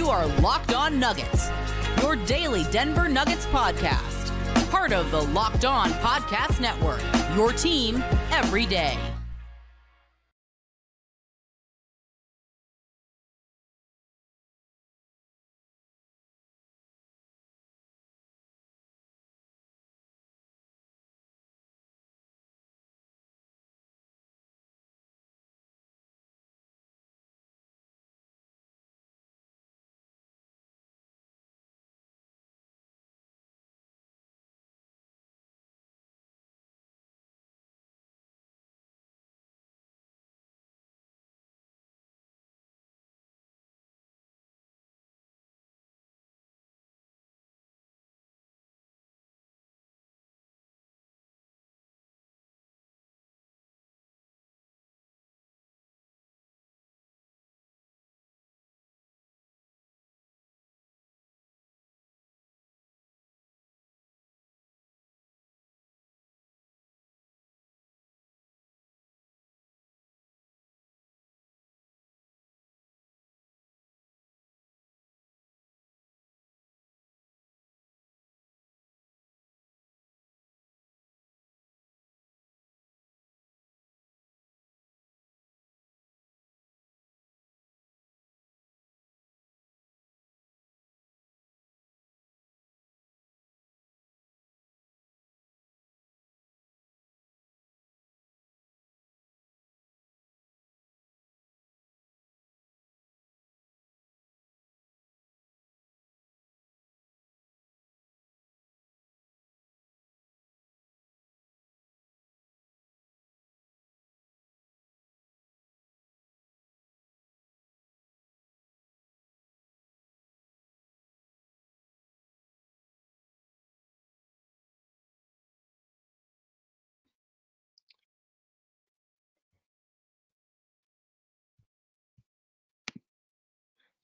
You are Locked On Nuggets, your daily Denver Nuggets podcast. Part of the Locked On Podcast Network, your team every day.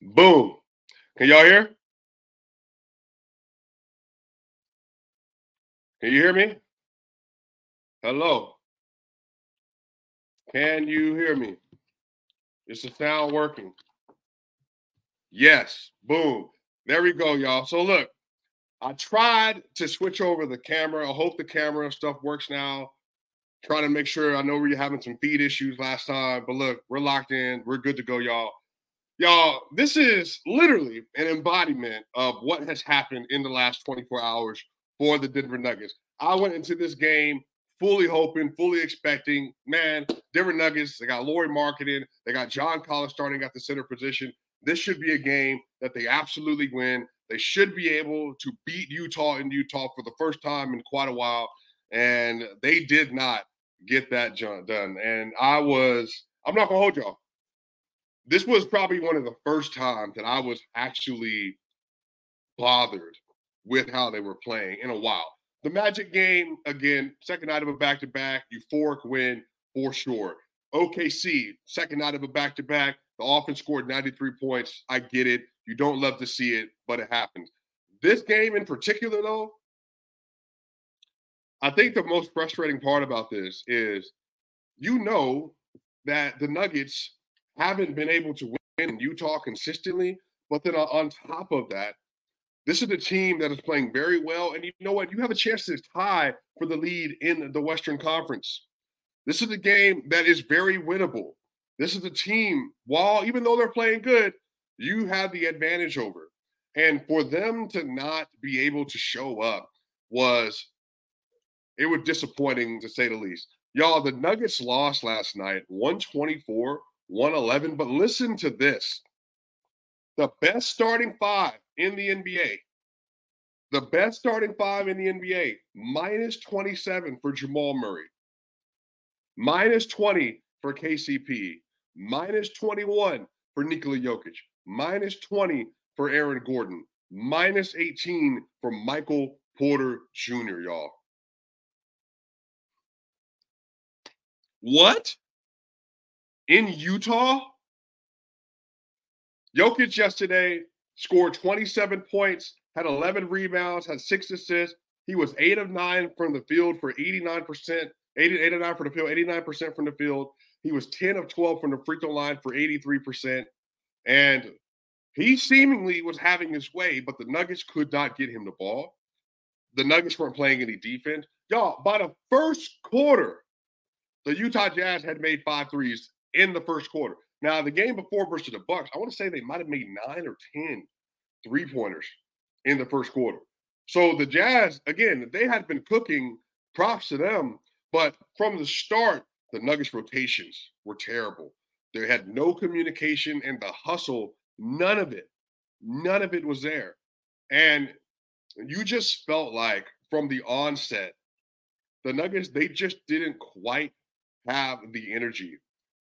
Boom. Can y'all hear? Can you hear me? Hello. Can you hear me? Is the sound working? Yes. Boom. There we go, y'all. So look, I tried to switch over the camera. I hope the camera stuff works now. Trying to make sure I know we're having some feed issues last time, but look, we're locked in. We're good to go, y'all. Y'all, this is literally an embodiment of what has happened in the last 24 hours for the Denver Nuggets. I went into this game fully hoping, fully expecting, man, Denver Nuggets, they got Lauri Markkanen, they got John Collins starting at the center position. This should be a game that they absolutely win. They should be able to beat Utah in Utah for the first time in quite a while. And they did not get that done. And I was, I'm not going to hold y'all this was probably one of the first times that I was actually bothered with how they were playing in a while. The Magic game, again, second night of a back to back, euphoric win for sure. OKC, second night of a back to back. The offense scored 93 points. I get it. You don't love to see it, but it happens. This game in particular, though, I think the most frustrating part about this is you know that the Nuggets haven't been able to win in Utah consistently. But then on top of that, this is a team that is playing very well. And you know what? You have a chance to tie for the lead in the Western Conference. This is a game that is very winnable. This is a team, while even though they're playing good, you have the advantage over. And for them to not be able to show up was it was disappointing to say the least. Y'all, the Nuggets lost last night 124 111. But listen to this the best starting five in the NBA, the best starting five in the NBA, minus 27 for Jamal Murray, minus 20 for KCP, minus 21 for Nikola Jokic, minus 20 for Aaron Gordon, minus 18 for Michael Porter Jr., y'all. What? In Utah, Jokic yesterday scored 27 points, had 11 rebounds, had six assists. He was eight of nine from the field for 89%, 88 of nine from the field, 89% from the field. He was 10 of 12 from the free throw line for 83%. And he seemingly was having his way, but the Nuggets could not get him the ball. The Nuggets weren't playing any defense. Y'all, by the first quarter, the Utah Jazz had made five threes in the first quarter. Now, the game before versus the Bucks, I want to say they might have made nine or ten three pointers in the first quarter. So the Jazz, again, they had been cooking, props to them. But from the start, the Nuggets rotations were terrible. They had no communication and the hustle, none of it, none of it was there. And you just felt like from the onset, the Nuggets, they just didn't quite have the energy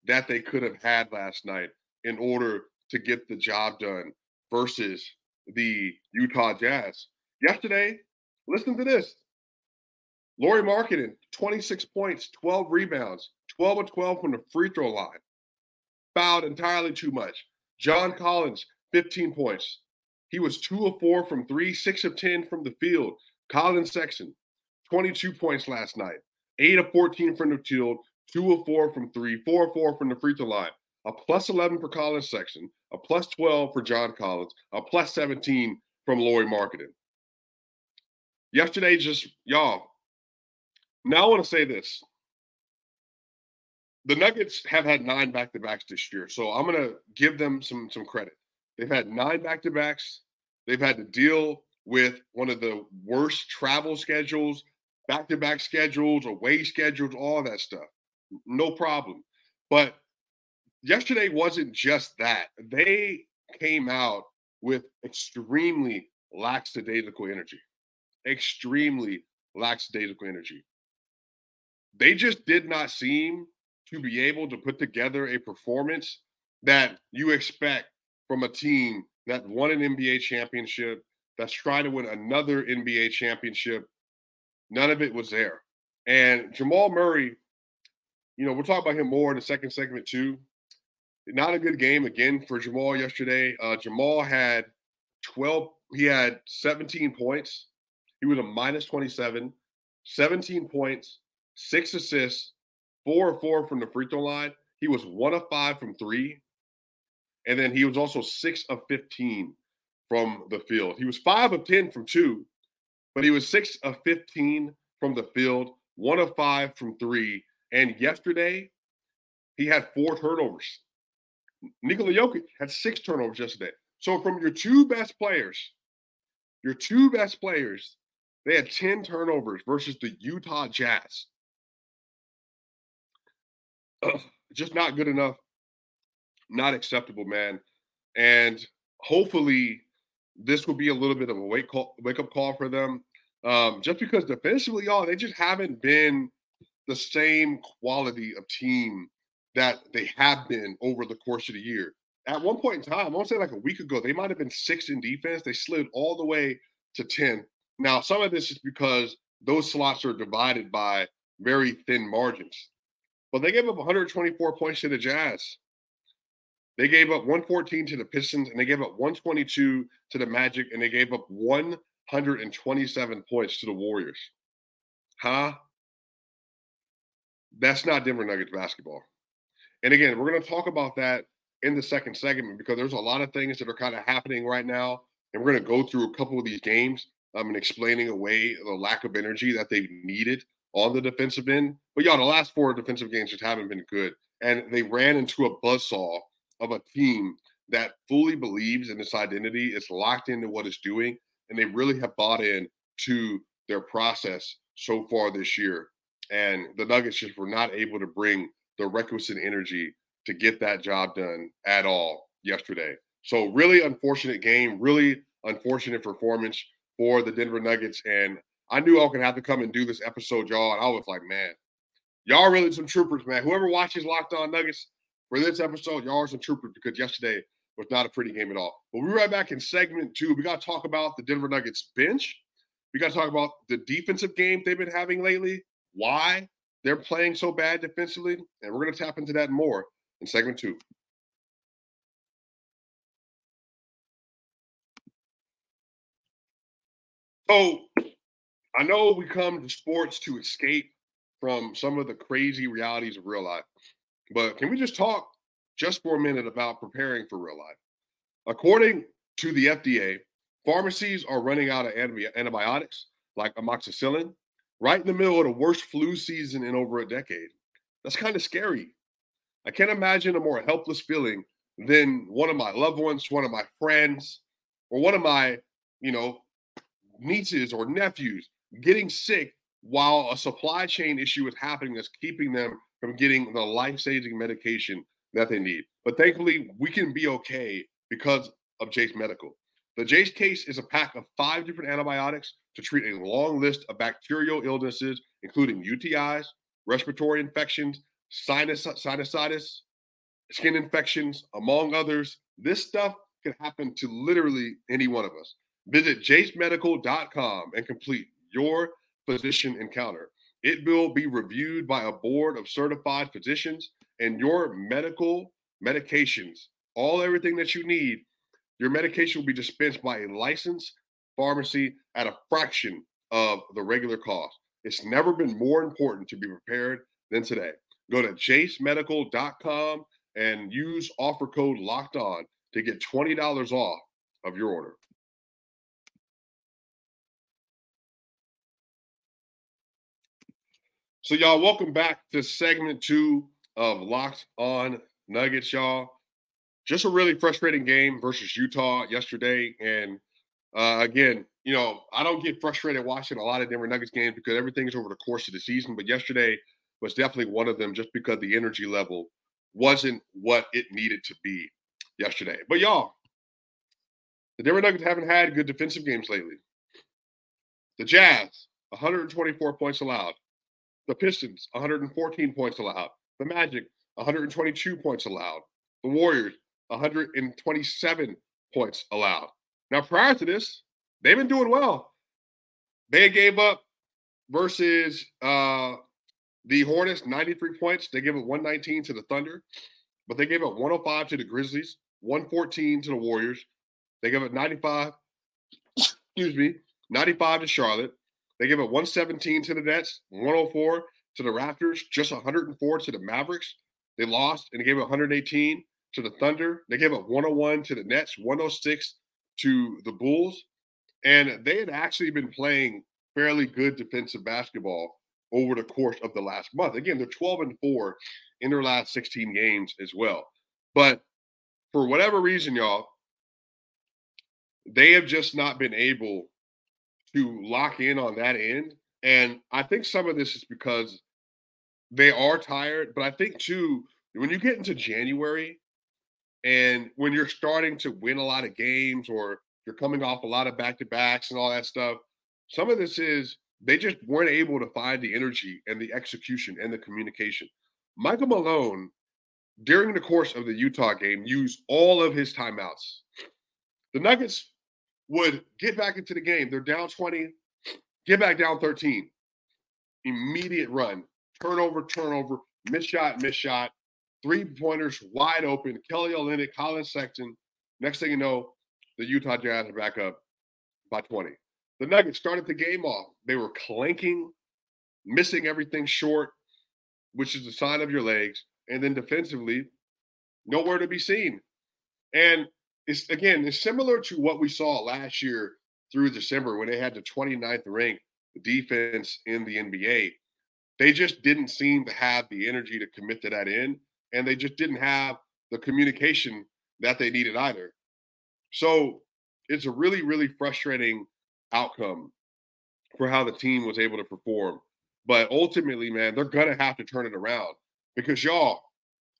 that they could have had last night in order to get the job done versus the Utah Jazz. Yesterday, listen to this. Lauri Markkanen, 26 points, 12 rebounds, 12 of 12 from the free throw line. Fouled entirely too much. John Collins, 15 points. He was 2 of 4 from 3, 6 of 10 from the field. Collin Sexton, 22 points last night. 8 of 14 from the field, 2 of 4 from 3, 4 of 4 from the free throw line. A plus 11 for Collin Sexton, a plus 12 for John Collins, a plus 17 from Lauri Markkanen. Yesterday, just y'all. Now I want to say this. The Nuggets have had nine back-to-backs this year, so I'm gonna give them some some credit. They've had nine back-to-backs. They've had to deal with one of the worst travel schedules, back-to-back schedules, away schedules, all that stuff. No problem. But yesterday wasn't just that. They came out with extremely lackadaisical energy. Extremely lackadaisical energy. They just did not seem to be able to put together a performance that you expect from a team that won an NBA championship, that's trying to win another NBA championship. None of it was there. And Jamal Murray, you know, we'll talk about him more in the second segment too. Not a good game again for Jamal yesterday. Uh, Jamal had 12, he had 17 points. He was a minus 27, 17 points, six assists, four or four from the free throw line. He was one of five from three. And then he was also six of 15 from the field. He was five of 10 from two, but he was six of 15 from the field, one of five from three. And yesterday, he had four turnovers. Nikola Jokic had six turnovers yesterday. So from your two best players, your two best players, they had 10 turnovers versus the Utah Jazz. Ugh, just not good enough. Not acceptable, man. And hopefully this will be a little bit of a wake call, wake up call for them. Um, just because defensively, y'all, they just haven't been the same quality of team that they have been over the course of the year. At one point in time, I want to say like a week ago, they might have been six in defense. They slid all the way to 10. Now, some of this is because those slots are divided by very thin margins. But they gave up 124 points to the Jazz. They gave up 114 to the Pistons, and they gave up 122 to the Magic, and they gave up 127 points to the Warriors. Huh? That's not Denver Nuggets basketball. And again, we're going to talk about that in the second segment because there's a lot of things that are kind of happening right now. And we're going to go through a couple of these games um, and explaining away the lack of energy that they've needed on the defensive end. But y'all, the last four defensive games just haven't been good. And they ran into a buzzsaw of a team that fully believes in its identity, it's locked into what it's doing, and they really have bought in to their process so far this year. And the Nuggets just were not able to bring the requisite energy to get that job done at all yesterday. So really unfortunate game, really unfortunate performance for the Denver Nuggets. And I knew I was gonna have to come and do this episode, y'all. And I was like, man, y'all really some troopers, man. Whoever watches Locked On Nuggets for this episode, y'all are some troopers because yesterday was not a pretty game at all. But we'll be right back in segment two. We got to talk about the Denver Nuggets bench. We got to talk about the defensive game they've been having lately, why they're playing so bad defensively, and we're going to tap into that more in segment two. So I know we come to sports to escape from some of the crazy realities of real life, but can we just talk just for a minute about preparing for real life? According to the FDA, pharmacies are running out of antibiotics like amoxicillin right in the middle of the worst flu season in over a decade. That's kind of scary. I can't imagine a more helpless feeling than one of my loved ones, one of my friends, or one of my, you know, nieces or nephews getting sick while a supply chain issue is happening that's keeping them from getting the life-saving medication that they need. But thankfully, we can be okay because of Jase Medical. The Jase case is a pack of five different antibiotics to treat a long list of bacterial illnesses, including UTIs, respiratory infections, sinus, sinusitis, skin infections, among others. This stuff can happen to literally any one of us. Visit jasemedical.com and complete your physician encounter. It will be reviewed by a board of certified physicians, and your medical medications, all everything that you need, your medication will be dispensed by a licensed pharmacy at a fraction of the regular cost. It's never been more important to be prepared than today. Go to jasemedical.com and use offer code locked on to get $20 off of your order. So, y'all, welcome back to segment two of Locked On Nuggets, y'all. Just a really frustrating game versus Utah yesterday. And uh, again, you know, I don't get frustrated watching a lot of Denver Nuggets games because everything's over the course of the season. But yesterday was definitely one of them just because the energy level wasn't what it needed to be yesterday. But y'all, the Denver Nuggets haven't had good defensive games lately. The Jazz, 124 points allowed. The Pistons, 114 points allowed. The Magic, 122 points allowed. The Warriors, 127 points allowed. Now, prior to this, they've been doing well. They gave up versus uh, the Hornets 93 points. They gave up 119 to the Thunder, but they gave up 105 to the Grizzlies, 114 to the Warriors. They gave up 95, excuse me, 95 to Charlotte, they gave up 117 to the Nets, 104 to the Raptors, just 104 to the Mavericks. They lost and they gave up 118 to the Thunder. They gave up 101 to the Nets, 106 to the Bulls. And they had actually been playing fairly good defensive basketball over the course of the last month. Again, they're 12 and 4 in their last 16 games as well. But for whatever reason, y'all, they have just not been able to lock in on that end. And I think some of this is because they are tired, but I think too, when you get into January and when you're starting to win a lot of games or you're coming off a lot of back to backs and all that stuff, some of this is they just weren't able to find the energy and the execution and the communication. Michael Malone, during the course of the Utah game, used all of his timeouts. The Nuggets would get back into the game. They're down 20, get back down 13. Immediate run, turnover, turnover, miss shot, miss shot, three pointers wide open. Kelly Olynyk, Collin Sexton. Next thing you know, the Utah Jazz are back up by 20. The Nuggets started the game off. They were clanking, missing everything short, which is a sign of your legs. And then defensively, nowhere to be seen. And it's again, it's similar to what we saw last year through December when they had the 29th ranked defense in the NBA. They just didn't seem to have the energy to commit to that end, and they just didn't have the communication that they needed either. So it's a really, really frustrating outcome for how the team was able to perform. But ultimately, man, they're gonna have to turn it around because y'all,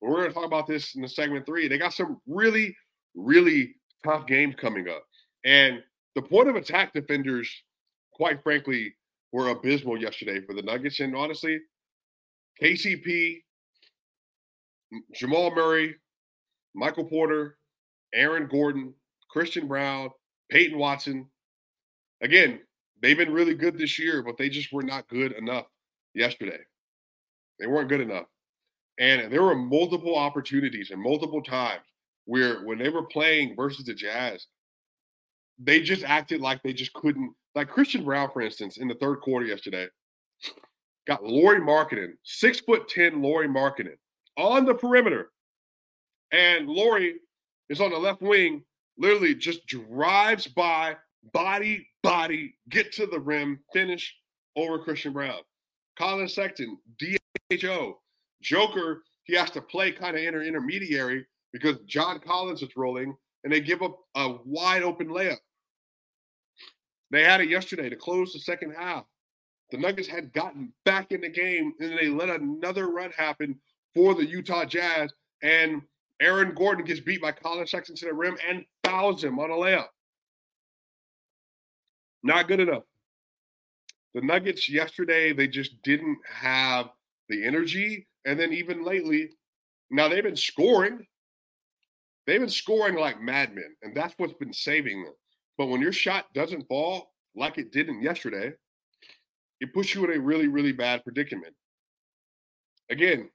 we're gonna talk about this in the segment three. They got some really really tough games coming up. And the point of attack defenders, quite frankly, were abysmal yesterday for the Nuggets. And honestly, KCP, Jamal Murray, Michael Porter, Aaron Gordon, Christian Braun, Peyton Watson. Again, they've been really good this year, but they just were not good enough yesterday. They weren't good enough. And there were multiple opportunities and multiple times where when they were playing versus the Jazz, they just acted like they just couldn't. Like Christian Braun, for instance, in the third quarter yesterday, got Lauri Markkanen, six foot ten Lauri Markkanen on the perimeter, and Lauri is on the left wing literally just drives by, body, body, get to the rim, finish over Christian Braun. Collin Sexton, DHO. Joker, he has to play kind of inter- intermediary because John Collins is rolling and they give up a wide open layup. They had it yesterday to close the second half. The Nuggets had gotten back in the game and they let another run happen for the Utah Jazz. And Aaron Gordon gets beat by Collin Sexton to the rim and fouls him on a layup. Not good enough. The Nuggets yesterday, they just didn't have the energy. And then even lately, now they've been scoring. They've been scoring like madmen, and that's what's been saving them. But when your shot doesn't fall like it didn't yesterday, it puts you in a really, really bad predicament. Again,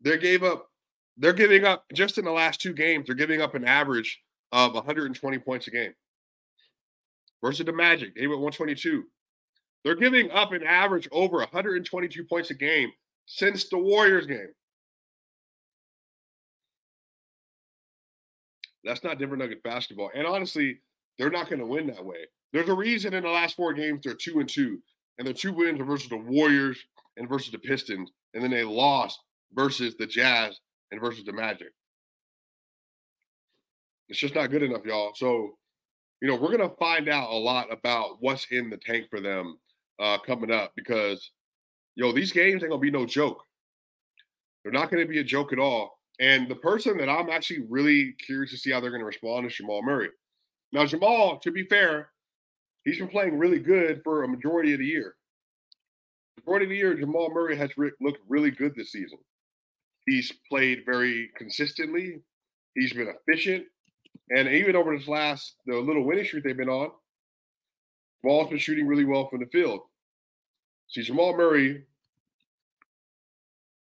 they gave up, they're giving up just in the last two games, they're giving up an average of 120 points a game. Versus the Magic, they went 122. They're giving up an average over 122 points a game since the Warriors game. That's not Denver Nuggets basketball. And honestly, they're not going to win that way. There's a reason in the last four games they're two and two, and their two wins are versus the Warriors and versus the Pistons, and then they lost versus the Jazz and versus the Magic. It's just not good enough, y'all. So, you know, we're gonna find out a lot about what's in the tank for them uh, coming up because, yo, these games ain't gonna be no joke. They're not gonna be a joke at all. And the person that I'm actually really curious to see how they're gonna respond is Jamal Murray. Now, Jamal, to be fair, he's been playing really good for a majority of the year. Majority of the year, Jamal Murray has re- looked really good this season. He's played very consistently. He's been efficient. And even over this last the little winning streak they've been on, Jamal's been shooting really well from the field. See, Jamal Murray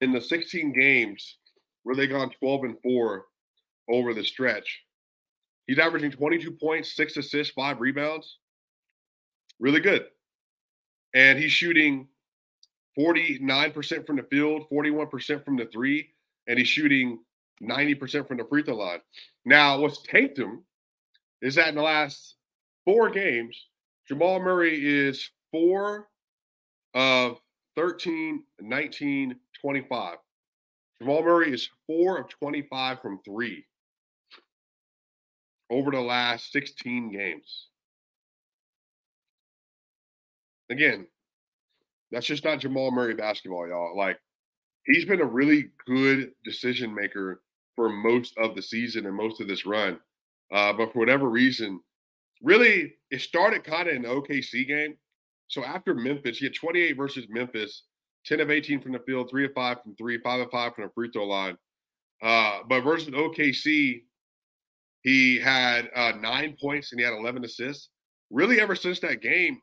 in the 16 games where they gone 12 and 4 over the stretch, he's averaging 22 points, six assists, five rebounds. Really good. And he's shooting 49% from the field, 41% from the three, and he's shooting 90% from the free throw line. Now, what's tanked him is that in the last four games, Jamal Murray is four of 13, 19, 25. Jamal Murray is four of 25 from three over the last 16 games. Again, that's just not Jamal Murray basketball, y'all. Like, he's been a really good decision maker for most of the season and most of this run. Uh, but for whatever reason, really, it started kind of in the OKC game. So after Memphis, he had 28 versus Memphis, 10 of 18 from the field, 3 of 5 from 3, 5 of 5 from the free throw line. Uh, but versus OKC, he had uh, nine points and he had 11 assists. Really, ever since that game,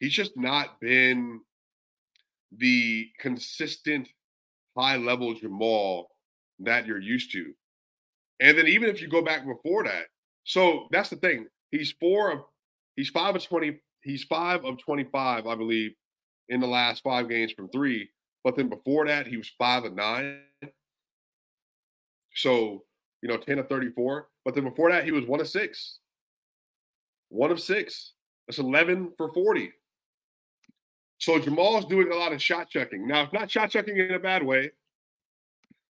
he's just not been the consistent high level Jamal that you're used to. And then even if you go back before that, so that's the thing. He's four of he's five of 20, he's five of 25, I believe, in the last five games from three. But then before that, he was five of nine. So, you know, 10 of 34. But then before that, he was one of six. One of six. That's 11 for 40. So Jamal's doing a lot of shot checking. Now, it's not shot checking in a bad way.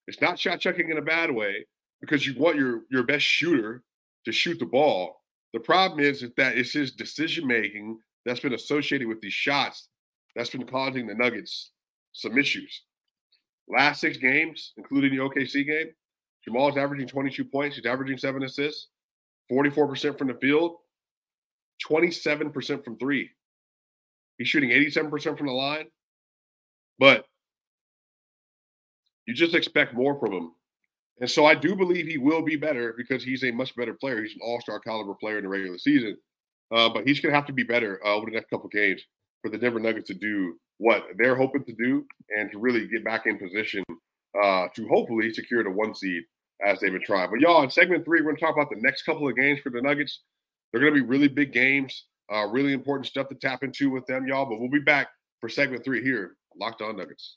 It's not shot checking in a bad way because you want your your best shooter to shoot the ball. The problem is, is that it's his decision making that's been associated with these shots that's been causing the Nuggets some issues. Last six games, including the OKC game, Jamal's averaging 22 points. He's averaging seven assists, 44% from the field, 27% from three. He's shooting 87% from the line. But you just expect more from him. And so I do believe he will be better because he's a much better player. He's an all-star caliber player in the regular season. Uh, but he's going to have to be better uh, over the next couple games for the Denver Nuggets to do what they're hoping to do and to really get back in position uh, to hopefully secure the one seed as they've been trying. But y'all, in segment three, we're going to talk about the next couple of games for the Nuggets. They're going to be really big games, uh, really important stuff to tap into with them, y'all. But we'll be back for segment three here, Locked On Nuggets.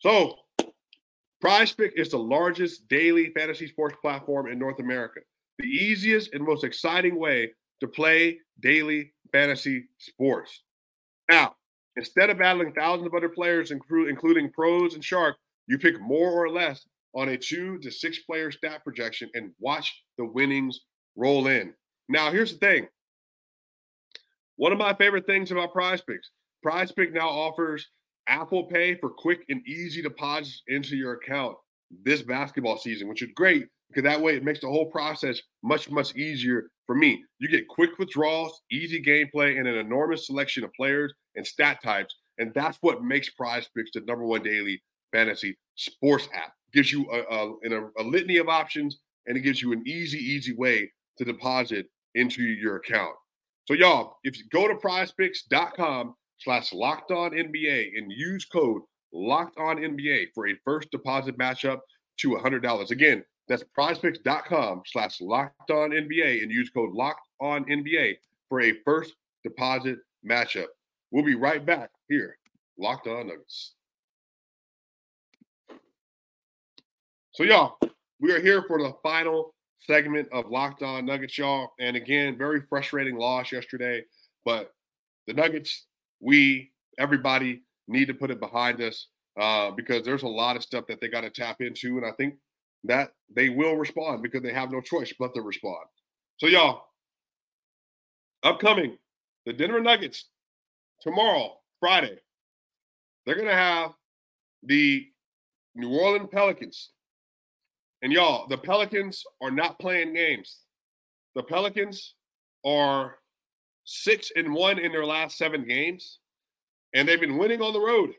So, Prize Pick is the largest daily fantasy sports platform in North America. The easiest and most exciting way to play daily fantasy sports. Now, instead of battling thousands of other players, including pros and sharks, you pick more or less on a two to six player stat projection and watch the winnings roll in. Now, here's the thing. One of my favorite things about Prize Picks, Prize Pick now offers Apple Pay for quick and easy deposits into your account this basketball season, which is great because that way it makes the whole process much, much easier for me. You get quick withdrawals, easy gameplay, and an enormous selection of players and stat types. And that's what makes Prize Picks the number one daily fantasy sports app. Gives you a, a, a litany of options and it gives you an easy, easy way to deposit into your account. So, y'all, if you go to prizepicks.com slash locked on NBA and use code locked on NBA for a first deposit matchup to $100. Again, that's prizepicks.com slash locked on NBA and use code locked on NBA for a first deposit matchup. We'll be right back here, locked on Nuggets. So, y'all, we are here for the final segment of Locked On Nuggets, y'all. And again, very frustrating loss yesterday, but the Nuggets, we, everybody, need to put it behind us uh, because there's a lot of stuff that they got to tap into. And I think that they will respond because they have no choice but to respond. So, y'all, upcoming, the Denver Nuggets tomorrow, Friday, they're going to have the New Orleans Pelicans and y'all, the Pelicans are not playing games. The Pelicans are six and one in their last seven games, and they've been winning on the road.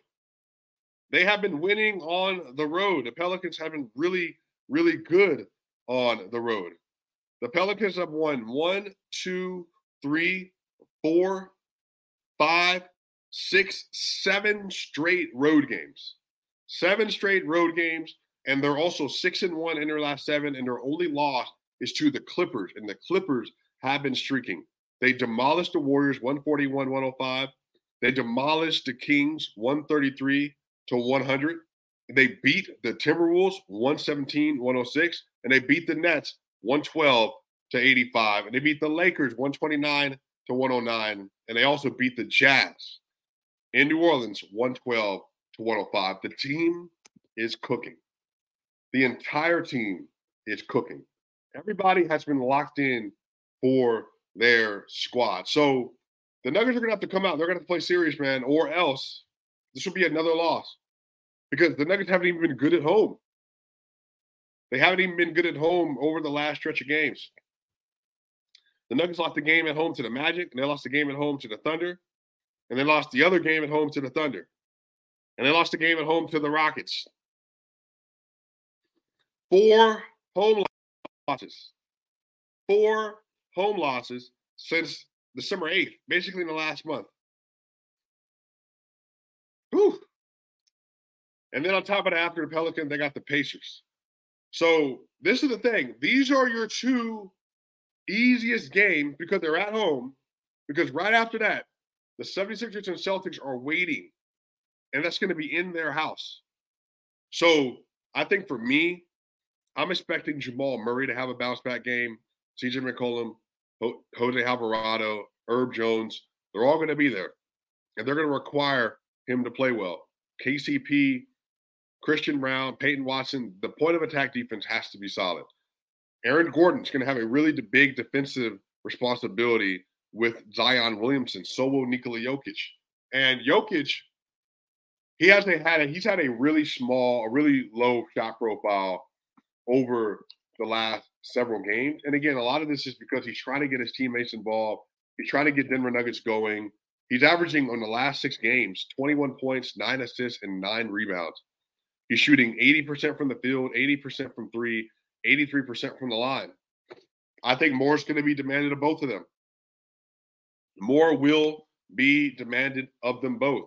They have been winning on the road. The Pelicans have been really, really good on the road. The Pelicans have won one, two, three, four, five, six, seven straight road games. Seven straight road games and they're also six and one in their last seven, and their only loss is to the Clippers, and the Clippers have been streaking. They demolished the Warriors 141 105. They demolished the Kings 133 to 100. They beat the Timberwolves 117 106, and they beat the Nets 112 to 85. And they beat the Lakers 129 to 109. And they also beat the Jazz in New Orleans 112 to 105. The team is cooking. The entire team is cooking. Everybody has been locked in for their squad. So the Nuggets are going to have to come out. They're going to have to play serious, man, or else this will be another loss because the Nuggets haven't even been good at home. They haven't even been good at home over the last stretch of games. The Nuggets lost the game at home to the Magic, and they lost the game at home to the Thunder, and they lost the other game at home to the Thunder, and they lost the game at home to the Rockets four home losses. Four home losses since December 8th, basically in the last month. Whew. And then on top of that, after the Pelicans, they got the Pacers. So this is the thing. These are your two easiest games because they're at home. Because right after that, the 76ers and Celtics are waiting. And that's going to be in their house. So I think for me, I'm expecting Jamal Murray to have a bounce back game. CJ McCollum, Jose Alvarado, Herb Jones, they're all going to be there. And they're going to require him to play well. KCP, Christian Braun, Peyton Watson, the point of attack defense has to be solid. Aaron Gordon's going to have a really big defensive responsibility with Zion Williamson, Solo Nikola Jokic. And Jokic, he has a, had a, he's had a really small, a really low shot profile over the last several games. And again, a lot of this is because he's trying to get his teammates involved. He's trying to get Denver Nuggets going. He's averaging on the last six games 21 points, nine assists, and nine rebounds. He's shooting 80% from the field, 80% from three, 83% from the line. I think more is going to be demanded of both of them. More will be demanded of them both.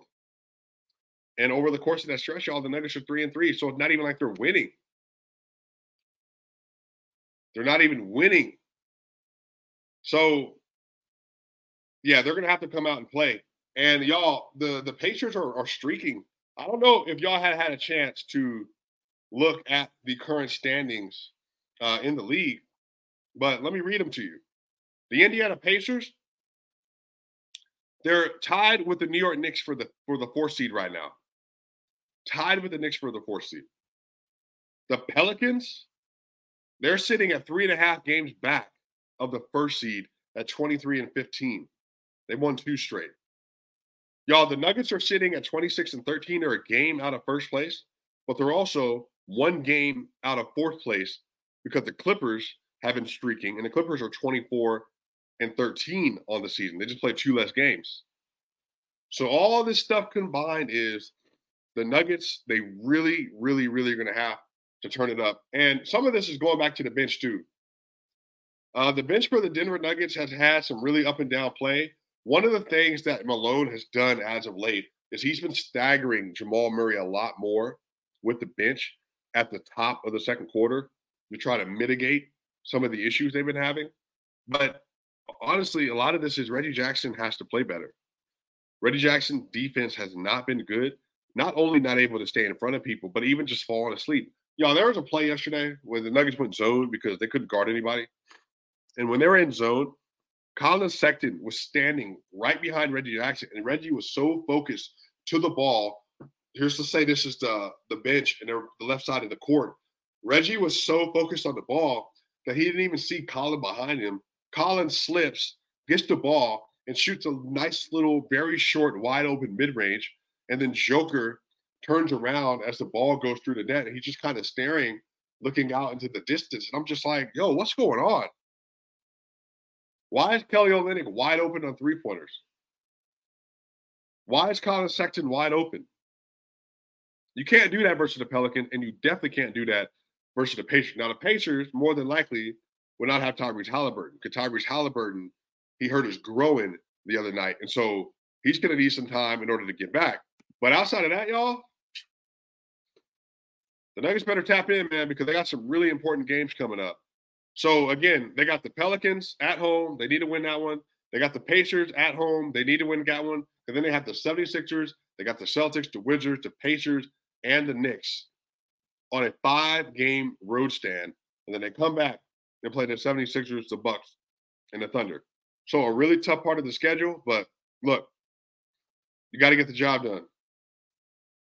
And over the course of that stretch, all the Nuggets are three and three. So it's not even like they're winning. They're not even winning. So, yeah, they're going to have to come out and play. And y'all, the the Pacers are, are streaking. I don't know if y'all had had a chance to look at the current standings uh, in the league, but let me read them to you. The Indiana Pacers, they're tied with the New York Knicks for the for the fourth seed right now. Tied with the Knicks for the fourth seed. The Pelicans, they're sitting at three and a half games back of the first seed at 23 and 15. They won two straight. Y'all, the Nuggets are sitting at 26 and 13. They're a game out of first place, but they're also one game out of fourth place because the Clippers have been streaking, and the Clippers are 24 and 13 on the season. They just played two less games. So all this stuff combined is the Nuggets, they really, really, really are going to have to turn it up. And some of this is going back to the bench too. Uh, the bench for the Denver Nuggets has had some really up and down play. One of the things that Malone has done as of late is he's been staggering Jamal Murray a lot more with the bench at the top of the second quarter to try to mitigate some of the issues they've been having. But honestly, a lot of this is Reggie Jackson has to play better. Reggie Jackson defense has not been good. Not only not able to stay in front of people, but even just falling asleep. Y'all, there was a play yesterday where the Nuggets went zone because they couldn't guard anybody. And when they were in zone, Collin Sexton was standing right behind Reggie Jackson, and Reggie was so focused to the ball. Here's to say this is the the bench and the left side of the court. Reggie was so focused on the ball that he didn't even see Collin behind him. Collin slips, gets the ball, and shoots a nice little, very short, wide open mid range. And then Joker turns around as the ball goes through the net, and he's just kind of staring, looking out into the distance. And I'm just like, yo, what's going on? Why is Kelly Olynyk wide open on three pointers? Why is Collin Sexton wide open? You can't do that versus the Pelicans, and you definitely can't do that versus the Pacers. Now, the Pacers more than likely will not have Tyrese Halliburton because Tyrese Halliburton, he hurt his groin the other night. And so he's going to need some time in order to get back. But outside of that, y'all, the Nuggets better tap in, man, because they got some really important games coming up. So again, they got the Pelicans at home. They need to win that one. They got the Pacers at home. They need to win that one. And then they have the 76ers. They got the Celtics, the Wizards, the Pacers, and the Knicks on a five-game road stand. And then they come back and play the 76ers, the Bucks, and the Thunder. So a really tough part of the schedule. But look, you got to get the job done.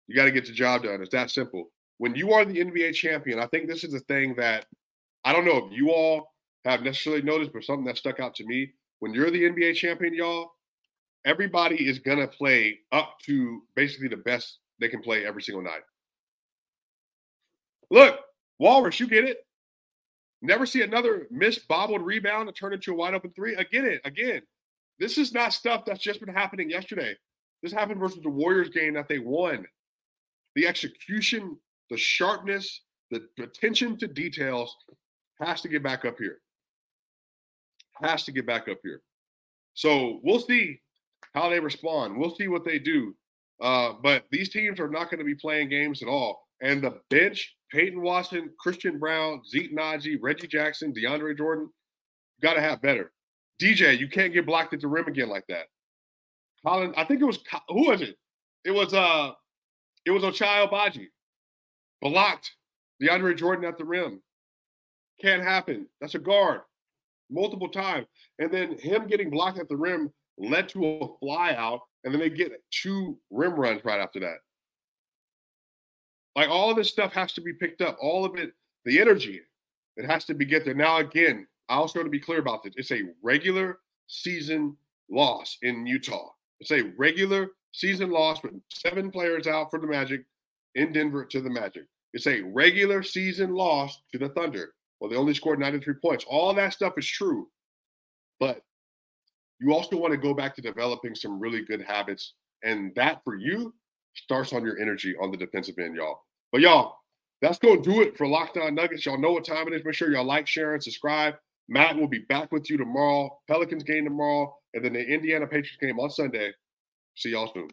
You got to get the job done. It's that simple. When you are the NBA champion, I think this is the thing that – I don't know if you all have necessarily noticed, but something that stuck out to me when you're the NBA champion, y'all, everybody is gonna play up to basically the best they can play every single night. Look, Walrus, you get it. Never see another missed bobbled rebound and turn into a wide open three. Get it. Again, this is not stuff that's just been happening yesterday. This happened versus the Warriors game that they won. The execution, the sharpness, the attention to details has to get back up here. Has to get back up here. So we'll see how they respond. We'll see what they do. Uh, but these teams are not going to be playing games at all. And the bench, Peyton Watson, Christian Braun, Zeke Nnaji, Reggie Jackson, DeAndre Jordan, got to have better. DJ, you can't get blocked at the rim again like that. Colin, I think it was who was it? It was uh, it was Ochai Agbaji, blocked DeAndre Jordan at the rim. Can't happen. That's a guard multiple times. And then him getting blocked at the rim led to a fly out, and then they get two rim runs right after that. Like all of this stuff has to be picked up. All of it, the energy, it has to be get there. Now, again, I also to be clear about this. It's a regular season loss in Utah. It's a regular season loss with seven players out for the Magic in Denver to the Magic. It's a regular season loss to the Thunder. Well, they only scored 93 points. All that stuff is true. But you also want to go back to developing some really good habits. And that for you starts on your energy on the defensive end, y'all. But y'all, that's going to do it for Locked On Nuggets. Y'all know what time it is. Make sure y'all like, share, and subscribe. Matt will be back with you tomorrow. Pelicans game tomorrow, and then the Indiana Patriots game on Sunday. See y'all soon.